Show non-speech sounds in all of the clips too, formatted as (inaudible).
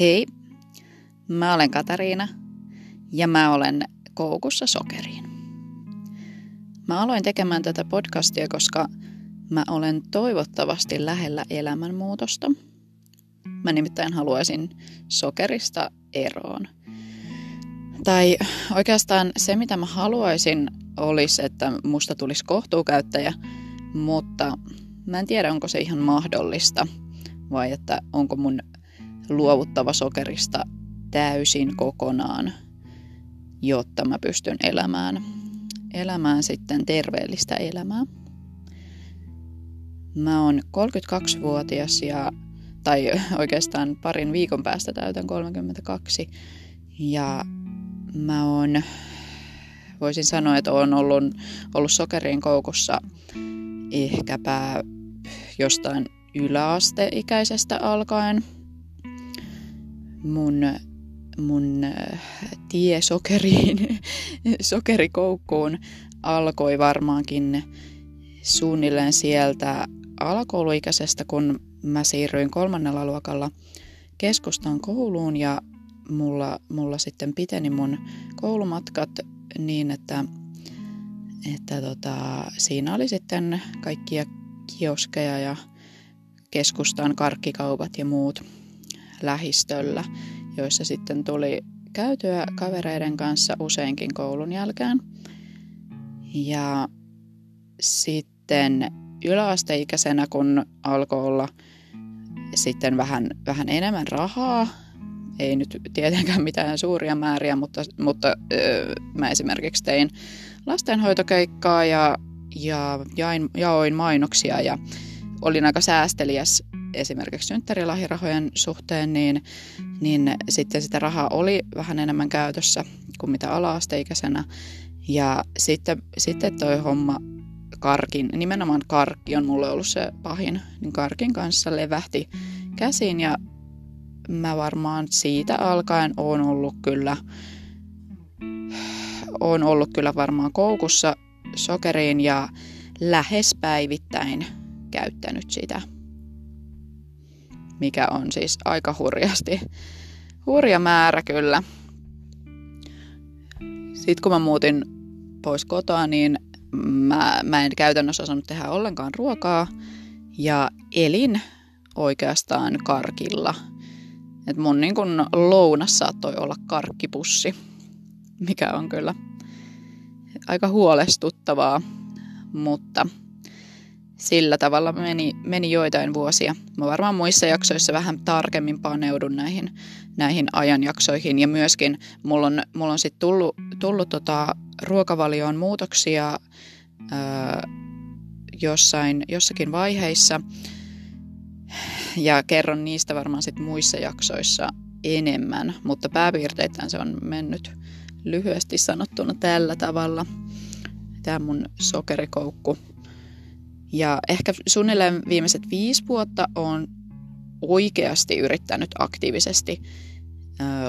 Hei, mä olen Katariina ja mä olen koukussa sokeriin. Mä aloin tekemään tätä podcastia, koska mä olen toivottavasti lähellä elämänmuutosta. Mä nimittäin haluaisin sokerista eroon. Tai oikeastaan se, mitä mä haluaisin, olisi, että musta tulisi kohtuukäyttäjä, mutta mä en tiedä, onko se ihan mahdollista vai että onko mun luovuttava sokerista täysin kokonaan, jotta mä pystyn elämään, elämään sitten terveellistä elämää. Mä oon 32-vuotias ja, tai oikeastaan parin viikon päästä täytän 32. Ja mä oon, voisin sanoa, että oon ollut, ollut sokerin koukussa ehkäpä jostain yläasteikäisestä alkaen – mun, mun äh, tie sokeriin, (laughs) sokerikoukkuun alkoi varmaankin suunnilleen sieltä alakouluikäisestä, kun mä siirryin kolmannella luokalla keskustaan kouluun ja mulla, mulla sitten piteni mun koulumatkat niin, että, että tota, siinä oli sitten kaikkia kioskeja ja keskustaan karkkikaupat ja muut lähistöllä, joissa sitten tuli käytyä kavereiden kanssa useinkin koulun jälkeen. Ja sitten yläasteikäisenä, kun alkoi olla sitten vähän, vähän enemmän rahaa, ei nyt tietenkään mitään suuria määriä, mutta, mutta öö, mä esimerkiksi tein lastenhoitokeikkaa ja, ja jain, jaoin mainoksia ja olin aika säästeliäs esimerkiksi synttärilahirahojen suhteen, niin, niin sitten sitä rahaa oli vähän enemmän käytössä kuin mitä ala-asteikäisenä. Ja sitten, sitten toi homma karkin, nimenomaan karkki on mulle ollut se pahin, niin karkin kanssa levähti käsiin. Ja mä varmaan siitä alkaen on ollut kyllä, on ollut kyllä varmaan koukussa sokeriin ja lähes päivittäin käyttänyt sitä mikä on siis aika hurjasti, hurja määrä kyllä. Sitten kun mä muutin pois kotoa, niin mä, mä en käytännössä osannut tehdä ollenkaan ruokaa ja elin oikeastaan karkilla. Et mun niin kun lounas saattoi olla karkkipussi, mikä on kyllä aika huolestuttavaa, mutta sillä tavalla meni, meni joitain vuosia. Mä varmaan muissa jaksoissa vähän tarkemmin paneudun näihin, näihin ajanjaksoihin ja myöskin mulla on, mulla on sitten tullut, tullut tota ruokavalioon muutoksia ää, jossain, jossakin vaiheissa ja kerron niistä varmaan sitten muissa jaksoissa enemmän, mutta pääpiirteittäin se on mennyt lyhyesti sanottuna tällä tavalla. Tämä mun sokerikoukku ja ehkä suunnilleen viimeiset viisi vuotta on oikeasti yrittänyt aktiivisesti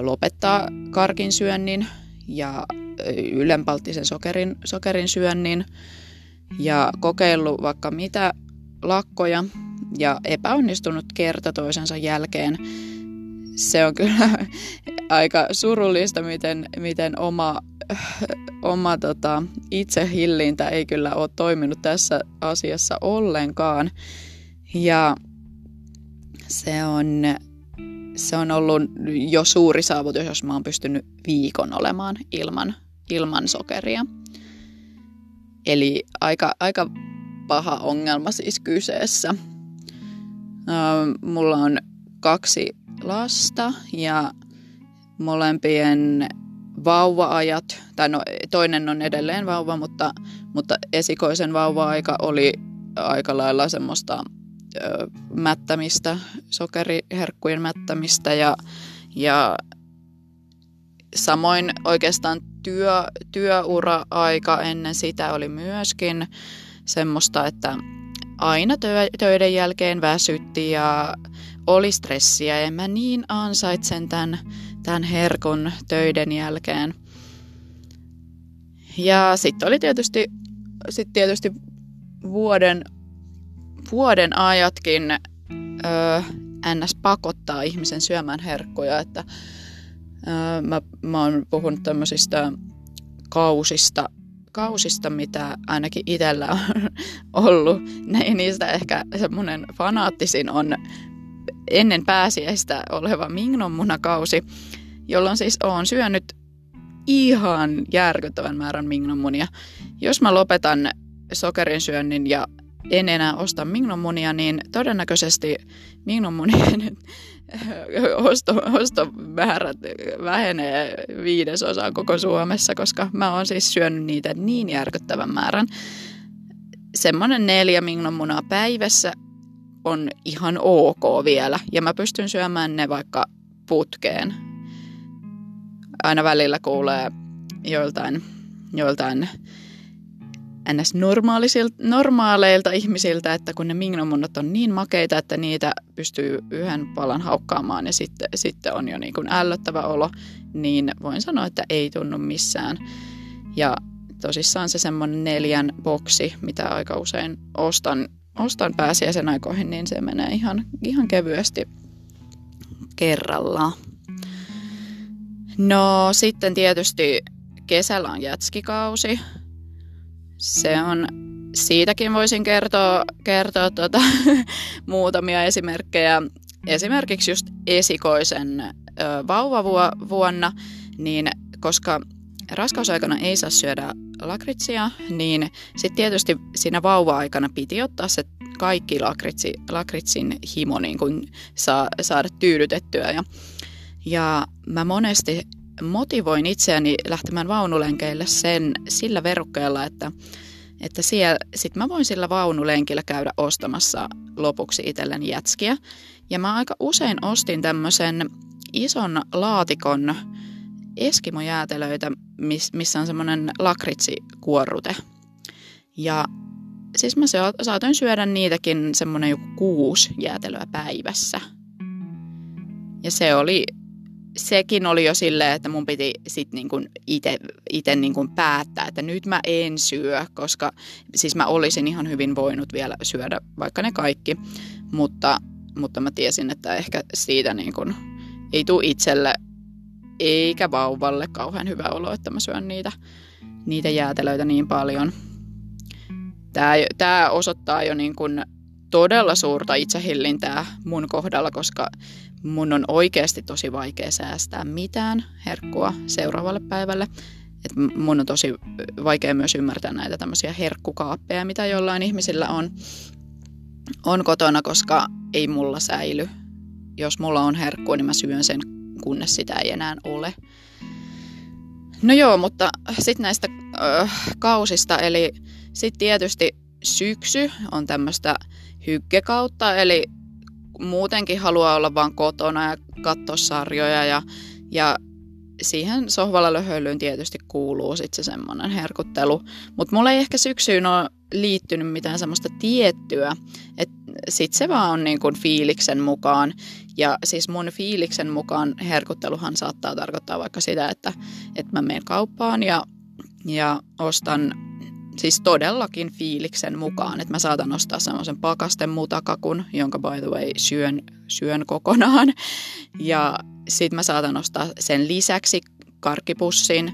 lopettaa karkin syönnin ja ylenpalttisen sokerin, sokerin syönnin ja kokeillut vaikka mitä lakkoja ja epäonnistunut kerta toisensa jälkeen. Se on kyllä (laughs) aika surullista, miten, miten oma oma tota, itsehillintä ei kyllä ole toiminut tässä asiassa ollenkaan. Ja se on, se on ollut jo suuri saavutus, jos mä oon pystynyt viikon olemaan ilman, ilman sokeria. Eli aika, aika paha ongelma siis kyseessä. Mulla on kaksi lasta ja molempien vauva-ajat, tai no toinen on edelleen vauva, mutta, mutta esikoisen vauva-aika oli aika lailla semmoista ö, mättämistä, sokeriherkkujen mättämistä ja, ja samoin oikeastaan työ, työura-aika ennen sitä oli myöskin semmoista, että aina töiden jälkeen väsytti ja oli stressiä ja mä niin ansaitsen tämän tämän herkun töiden jälkeen. Ja sitten oli tietysti, sit tietysti vuoden, vuoden ajatkin ö, ns. pakottaa ihmisen syömään herkkuja, että ää, mä, mä oon puhunut tämmöisistä kausista, kausista, mitä ainakin itsellä on (laughs) ollut. Niistä ehkä semmoinen fanaattisin on ennen pääsiäistä oleva Mingnon munakausi, jolloin siis oon syönyt ihan järkyttävän määrän Mingnon munia. Jos mä lopetan sokerin syönnin ja en enää osta Mingnon munia, niin todennäköisesti Mingnon munien (laughs) osto, ostomäärät vähenee viidesosaan koko Suomessa, koska mä oon siis syönyt niitä niin järkyttävän määrän. Semmoinen neljä Mingnon munaa päivässä on ihan ok vielä. Ja mä pystyn syömään ne vaikka putkeen. Aina välillä kuulee joiltain, joiltain ns. normaaleilta ihmisiltä, että kun ne mingnomunnot on niin makeita, että niitä pystyy yhden palan haukkaamaan ja sitten, sitten on jo niin kuin ällöttävä olo, niin voin sanoa, että ei tunnu missään. Ja tosissaan se semmoinen neljän boksi, mitä aika usein ostan ostan pääsiäisen aikoihin, niin se menee ihan, ihan kevyesti kerrallaan. No sitten tietysti kesällä on jätskikausi. Se on, siitäkin voisin kertoa, kertoa tuota, (laughs) muutamia esimerkkejä. Esimerkiksi just esikoisen vauvavuonna, niin koska raskausaikana ei saa syödä lakritsia, niin sitten tietysti siinä vauva-aikana piti ottaa se kaikki lakritsi, lakritsin himo niin kuin saa, saada tyydytettyä. Ja, ja mä monesti motivoin itseäni lähtemään vaunulenkeille sen sillä verukkeella, että, että siellä, sit mä voin sillä vaunulenkillä käydä ostamassa lopuksi itselleni jätskiä. Ja mä aika usein ostin tämmöisen ison laatikon eskimojäätelöitä, missä on semmoinen lakritsikuorrute. Ja siis mä saatoin syödä niitäkin semmoinen joku kuusi jäätelöä päivässä. Ja se oli, sekin oli jo silleen, että mun piti sit niinku itse niinku päättää, että nyt mä en syö, koska siis mä olisin ihan hyvin voinut vielä syödä vaikka ne kaikki, mutta, mutta mä tiesin, että ehkä siitä niinku ei tule itselle eikä vauvalle kauhean hyvä olo, että mä syön niitä, niitä jäätelöitä niin paljon. Tämä, tämä osoittaa jo niin kuin todella suurta itsehillintää mun kohdalla, koska mun on oikeasti tosi vaikea säästää mitään herkkua seuraavalle päivälle. Et mun on tosi vaikea myös ymmärtää näitä tämmöisiä herkkukaappeja, mitä jollain ihmisillä on, on kotona, koska ei mulla säily. Jos mulla on herkkua, niin mä syön sen kunnes sitä ei enää ole. No joo, mutta sitten näistä ö, kausista, eli sitten tietysti syksy on tämmöistä hyggekautta, eli muutenkin haluaa olla vaan kotona ja katsoa sarjoja ja, ja siihen sohvalla löhöilyyn tietysti kuuluu sitten se semmoinen herkuttelu. Mutta mulla ei ehkä syksyyn ole liittynyt mitään semmoista tiettyä, että sitten se vaan on niin kuin fiiliksen mukaan. Ja siis mun fiiliksen mukaan herkutteluhan saattaa tarkoittaa vaikka sitä, että, että mä menen kauppaan ja, ja ostan siis todellakin fiiliksen mukaan, että mä saatan ostaa semmoisen pakasten mutakakun, jonka by the way syön, syön kokonaan. Ja sit mä saatan ostaa sen lisäksi karkkipussin,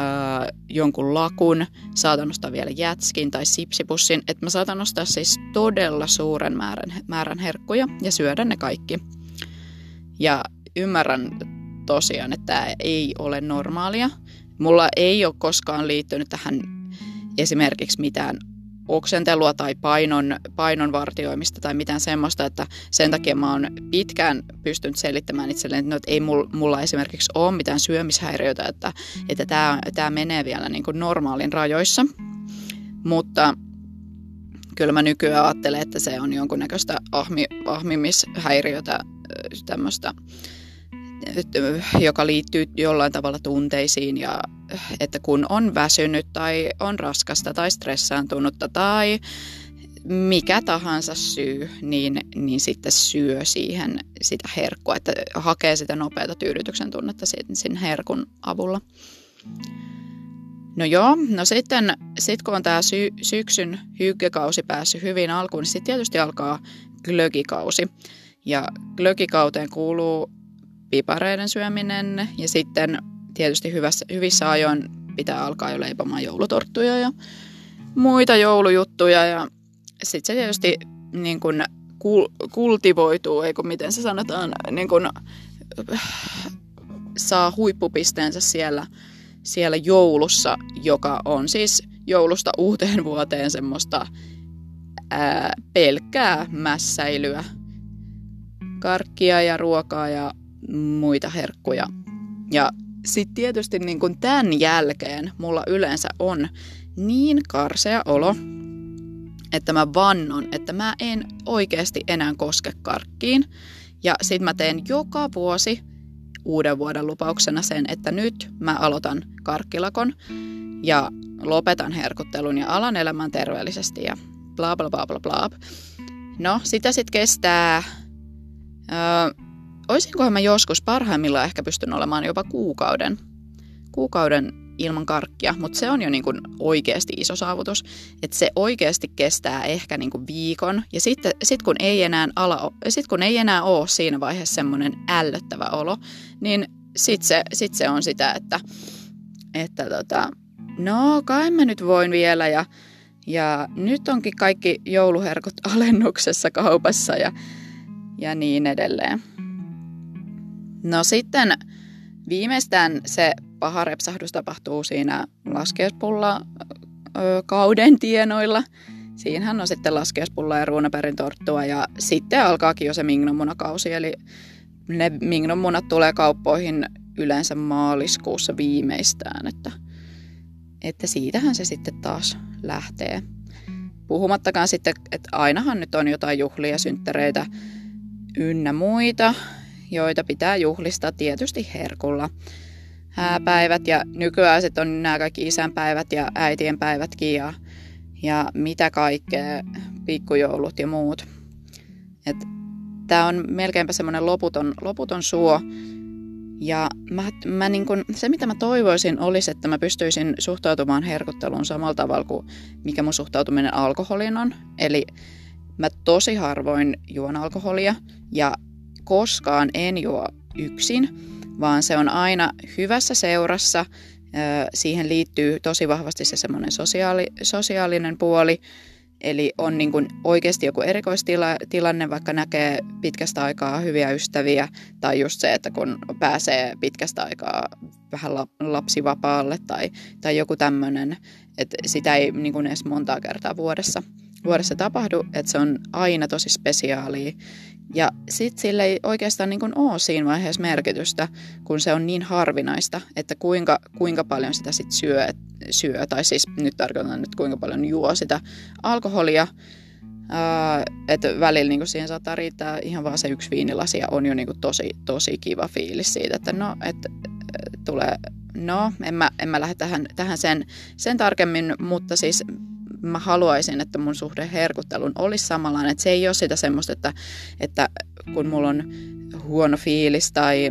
äh, jonkun lakun, saatan ostaa vielä jätskin tai sipsipussin, että mä saatan ostaa siis todella suuren määrän, määrän herkkuja ja syödä ne kaikki. Ja ymmärrän tosiaan, että tämä ei ole normaalia. Mulla ei ole koskaan liittynyt tähän esimerkiksi mitään oksentelua tai painon, painon vartioimista tai mitään semmoista, että sen takia mä oon pitkään pystynyt selittämään itselleen, että, no, että ei mulla esimerkiksi ole mitään syömishäiriötä, että, että tämä, tämä menee vielä niin kuin normaalin rajoissa. Mutta kyllä mä nykyään ajattelen, että se on jonkunnäköistä ahmi, ahmimishäiriötä, tämmöistä joka liittyy jollain tavalla tunteisiin ja että kun on väsynyt tai on raskasta tai stressaantunutta tai mikä tahansa syy, niin, niin sitten syö siihen sitä herkkua, että hakee sitä nopeata tyydytyksen tunnetta sen herkun avulla. No joo, no sitten sit kun on tämä sy- syksyn hyggekausi päässyt hyvin alkuun, niin sitten tietysti alkaa glögikausi. Ja glögikauteen kuuluu pipareiden syöminen ja sitten tietysti hyvässä, hyvissä ajoin pitää alkaa jo leipomaan joulutorttuja ja muita joulujuttuja ja sitten se tietysti niin kun kul, kultivoituu, eikö miten se sanotaan, niin kun, saa huippupisteensä siellä, siellä joulussa, joka on siis joulusta uuteen vuoteen semmoista ää, pelkkää mässäilyä. Karkkia ja ruokaa ja muita herkkuja. Ja sitten tietysti niin kun tämän jälkeen mulla yleensä on niin karsea olo, että mä vannon, että mä en oikeasti enää koske karkkiin. Ja sit mä teen joka vuosi uuden vuoden lupauksena sen, että nyt mä aloitan karkkilakon ja lopetan herkuttelun ja alan elämään terveellisesti ja bla bla bla bla bla. No, sitä sitten kestää... Öö, oisinkohan mä joskus parhaimmillaan ehkä pystyn olemaan jopa kuukauden, kuukauden ilman karkkia, mutta se on jo niin kuin oikeasti iso saavutus, että se oikeasti kestää ehkä niin kuin viikon ja sitten sit kun, ei enää ala, sit kun ei enää ole siinä vaiheessa semmoinen ällöttävä olo, niin sitten se, sit se on sitä, että, että tota, no kai mä nyt voin vielä ja, ja nyt onkin kaikki jouluherkut (laughs) alennuksessa kaupassa ja, ja niin edelleen. No sitten viimeistään se paha repsahdus tapahtuu siinä laskeuspulla kauden tienoilla. Siinähän on sitten laskeuspulla ja ruunaperin torttua ja sitten alkaakin jo se mingnomunakausi. Eli ne mingnomunat tulee kauppoihin yleensä maaliskuussa viimeistään, että, että siitähän se sitten taas lähtee. Puhumattakaan sitten, että ainahan nyt on jotain juhlia, synttereitä ynnä muita, joita pitää juhlistaa tietysti herkulla. Hääpäivät ja nykyään sitten on nämä kaikki isänpäivät ja äitien päivätkin ja, ja mitä kaikkea, pikkujoulut ja muut. Tämä on melkeinpä semmoinen loputon, loputon suo. Ja mä, mä niin kun, se, mitä mä toivoisin, olisi, että mä pystyisin suhtautumaan herkutteluun samalla tavalla kuin mikä mun suhtautuminen alkoholiin on. Eli mä tosi harvoin juon alkoholia ja koskaan en juo yksin, vaan se on aina hyvässä seurassa. Siihen liittyy tosi vahvasti se semmoinen sosiaali, sosiaalinen puoli, Eli on niin kuin oikeasti joku erikoistilanne, vaikka näkee pitkästä aikaa hyviä ystäviä, tai just se, että kun pääsee pitkästä aikaa vähän lapsivapaalle tai, tai joku tämmöinen, että sitä ei niin kuin edes montaa kertaa vuodessa, vuodessa tapahdu, että se on aina tosi spesiaalia. Ja sitten sille ei oikeastaan niin ole siinä vaiheessa merkitystä, kun se on niin harvinaista, että kuinka, kuinka paljon sitä sitten syö, syö, tai siis nyt tarkoitan nyt kuinka paljon juo sitä alkoholia, Uh, että välillä niin siihen saattaa riittää ihan vaan se yksi viinilasi ja on jo niin tosi, tosi kiva fiilis siitä, että no, että tulee, no, en mä, en mä lähde tähän, tähän sen, sen tarkemmin, mutta siis mä haluaisin, että mun suhde herkuttelun olisi samanlainen. Että se ei ole sitä semmoista, että, että kun mulla on huono fiilis tai,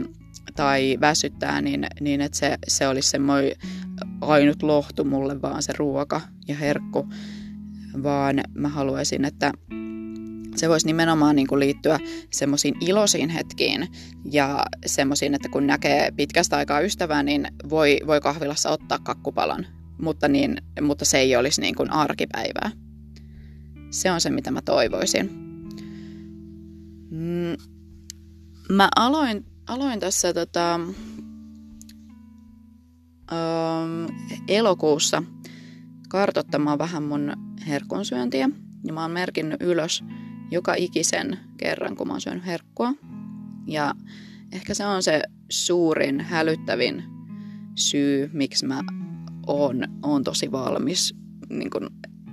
tai väsyttää, niin, niin että se, se olisi semmoinen ainut lohtu mulle vaan se ruoka ja herkku. Vaan mä haluaisin, että se voisi nimenomaan niin kuin liittyä semmoisiin iloisiin hetkiin ja semmoisiin, että kun näkee pitkästä aikaa ystävää, niin voi, voi kahvilassa ottaa kakkupalan mutta, niin, mutta se ei olisi niin kuin arkipäivää. Se on se, mitä mä toivoisin. Mm, mä aloin, aloin tässä tota, ähm, elokuussa kartottamaan vähän mun herkunsyöntiä. Ja mä oon merkinnyt ylös joka ikisen kerran, kun mä oon syönyt herkkua. Ja ehkä se on se suurin, hälyttävin syy, miksi mä on, on tosi valmis niin kuin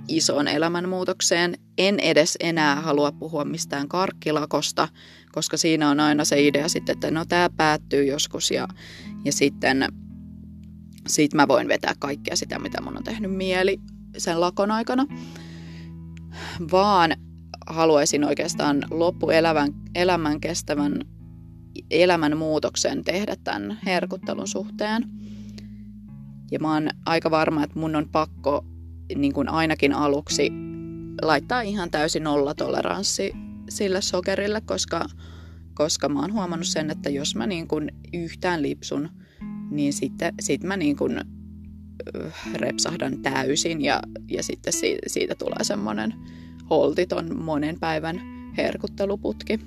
isoon elämänmuutokseen. En edes enää halua puhua mistään karkkilakosta, koska siinä on aina se idea sitten, että no tämä päättyy joskus ja, ja sitten sit mä voin vetää kaikkea sitä, mitä mun on tehnyt mieli sen lakon aikana. Vaan haluaisin oikeastaan loppuelämän elämän kestävän elämän muutoksen tehdä tämän herkuttelun suhteen. Ja mä oon aika varma, että mun on pakko niin kuin ainakin aluksi laittaa ihan täysin nollatoleranssi sille sokerille, koska koska mä oon huomannut sen, että jos mä niin kuin yhtään lipsun, niin sitten sit mä niin kuin repsahdan täysin ja, ja sitten siitä, siitä tulee semmoinen holtiton monen päivän herkutteluputki.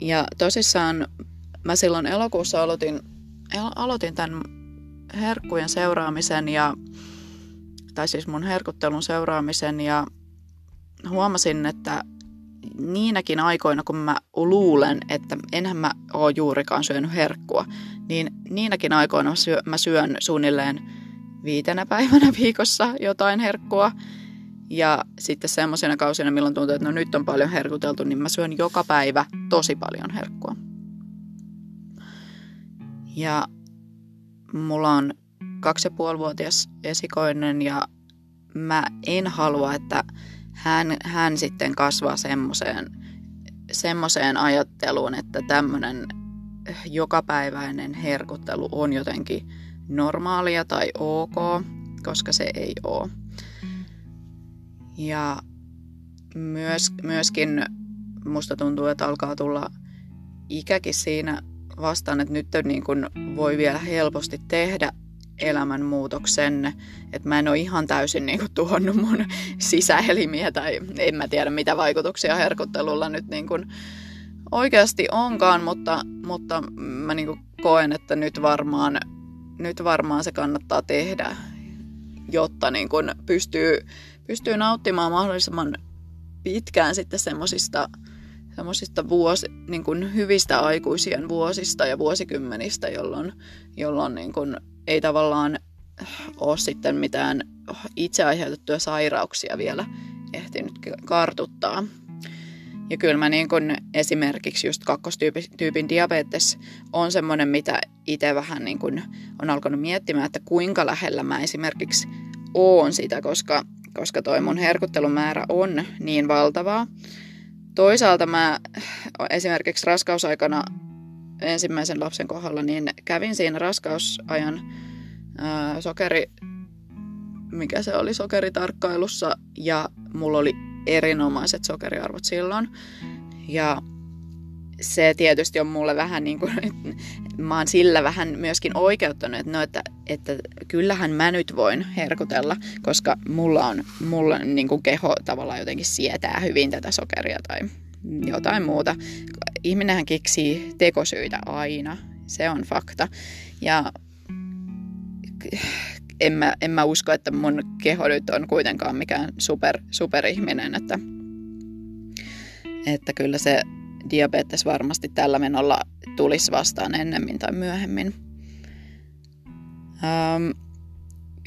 Ja tosissaan mä silloin elokuussa aloitin, aloitin tämän herkkujen seuraamisen ja, tai siis mun herkuttelun seuraamisen ja huomasin, että niinäkin aikoina, kun mä luulen, että enhän mä oo juurikaan syönyt herkkua, niin niinäkin aikoina mä, syö, mä syön suunnilleen viitenä päivänä viikossa jotain herkkua. Ja sitten semmoisena kausina, milloin tuntuu, että no nyt on paljon herkuteltu, niin mä syön joka päivä tosi paljon herkkua. Ja mulla on kaksi ja puolivuotias esikoinen ja mä en halua, että hän, hän sitten kasvaa semmoiseen semmoiseen ajatteluun, että tämmöinen jokapäiväinen herkuttelu on jotenkin normaalia tai ok, koska se ei ole. Ja myös, myöskin musta tuntuu, että alkaa tulla ikäkin siinä vastaan, että nyt niin kuin voi vielä helposti tehdä elämänmuutoksen, että mä en ole ihan täysin niin kuin tuhonnut mun (laughs) sisäelimiä tai en mä tiedä mitä vaikutuksia herkuttelulla nyt niin kuin oikeasti onkaan, mutta, mutta mä niin kuin koen, että nyt varmaan, nyt varmaan se kannattaa tehdä, jotta niin kuin pystyy, pystyy nauttimaan mahdollisimman pitkään sitten semmoisista semmoisista vuosi, niin kuin hyvistä aikuisien vuosista ja vuosikymmenistä, jolloin, jolloin niin kuin ei tavallaan ole sitten mitään itse aiheutettuja sairauksia vielä ehtinyt kartuttaa. Ja kyllä mä niin kun esimerkiksi just kakkostyypin diabetes on semmoinen, mitä itse vähän niin kun on alkanut miettimään, että kuinka lähellä mä esimerkiksi oon sitä, koska, koska toi mun herkuttelumäärä on niin valtavaa. Toisaalta mä esimerkiksi raskausaikana ensimmäisen lapsen kohdalla, niin kävin siinä raskausajan ää, sokeri, mikä se oli, sokeritarkkailussa ja mulla oli erinomaiset sokeriarvot silloin. Ja se tietysti on mulle vähän niin kuin, (laughs) mä oon sillä vähän myöskin oikeuttanut, että, no, että, että kyllähän mä nyt voin herkutella, koska mulla on, mulla niin kuin keho tavallaan jotenkin sietää hyvin tätä sokeria tai jotain muuta. Ihminenhän keksii tekosyitä aina, se on fakta. Ja en mä, en mä usko, että mun keho nyt on kuitenkaan mikään super, superihminen, että, että kyllä se diabetes varmasti tällä menolla tulisi vastaan ennemmin tai myöhemmin. Um,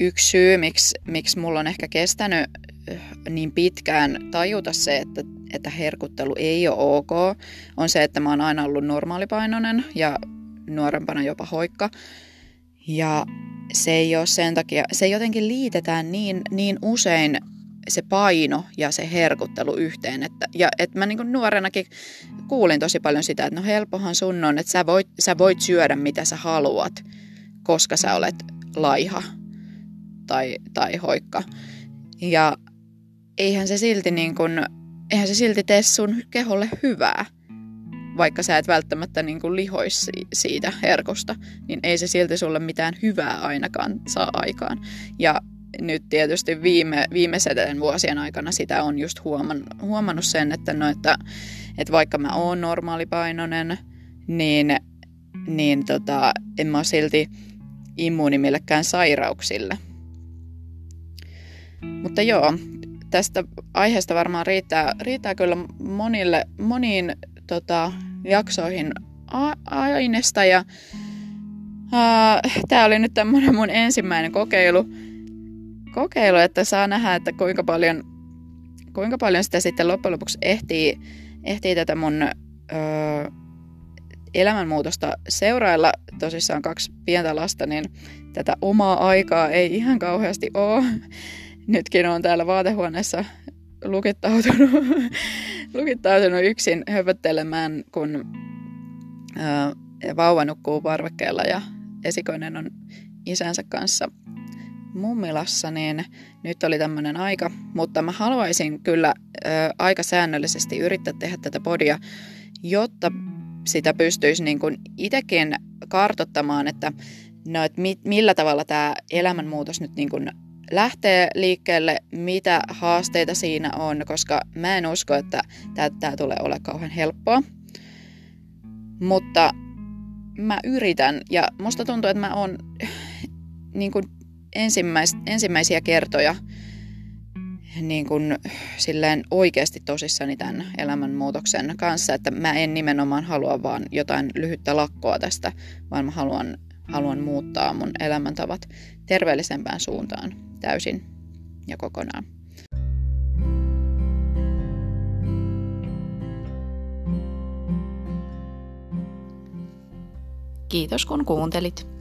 yksi syy, miksi, miksi mulla on ehkä kestänyt eh, niin pitkään tajuta se, että, että herkuttelu ei ole ok, on se, että mä oon aina ollut normaalipainoinen ja nuorempana jopa hoikka. Ja se ei ole sen takia, se jotenkin liitetään niin, niin usein se paino ja se herkuttelu yhteen. Että, ja että mä niin nuorenakin kuulin tosi paljon sitä, että no helpohan sun on, että sä voit, sä voit syödä mitä sä haluat, koska sä olet laiha tai, tai hoikka. Ja eihän se silti niin kuin, eihän se silti tee sun keholle hyvää vaikka sä et välttämättä niin kuin lihoisi siitä herkosta, niin ei se silti sulle mitään hyvää ainakaan saa aikaan. Ja nyt tietysti viime, viimeisen vuosien aikana sitä on just huoman, huomannut sen, että, no, että, että vaikka mä oon normaalipainoinen, niin, niin tota, en mä ole silti immuuni millekään sairauksille. Mutta joo, tästä aiheesta varmaan riittää, riittää kyllä monille, moniin tota, jaksoihin aineesta ja tämä oli nyt tämmöinen mun ensimmäinen kokeilu, kokeilu, että saa nähdä, että kuinka paljon, kuinka paljon sitä sitten loppujen lopuksi ehtii, ehtii tätä mun uh, elämänmuutosta seurailla. Tosissaan kaksi pientä lasta, niin tätä omaa aikaa ei ihan kauheasti ole. Nytkin on täällä vaatehuoneessa lukittautunut, (laughs) lukittautunut yksin höpöttelemään, kun ää, vauva nukkuu parvekkeella ja esikoinen on isänsä kanssa mummilassa, niin nyt oli tämmöinen aika, mutta mä haluaisin kyllä ö, aika säännöllisesti yrittää tehdä tätä podia, jotta sitä pystyisi niin kuin itsekin kartottamaan, että, no, että mi, millä tavalla tämä elämänmuutos nyt niin kuin lähtee liikkeelle, mitä haasteita siinä on, koska mä en usko, että tämä tulee ole kauhean helppoa. Mutta mä yritän ja musta tuntuu, että mä oon niin kuin ensimmäis, ensimmäisiä kertoja niin kuin, silleen oikeasti tosissani tämän elämänmuutoksen kanssa, että mä en nimenomaan halua vaan jotain lyhyttä lakkoa tästä, vaan mä haluan, haluan muuttaa mun elämäntavat terveellisempään suuntaan täysin ja kokonaan. Kiitos kun kuuntelit.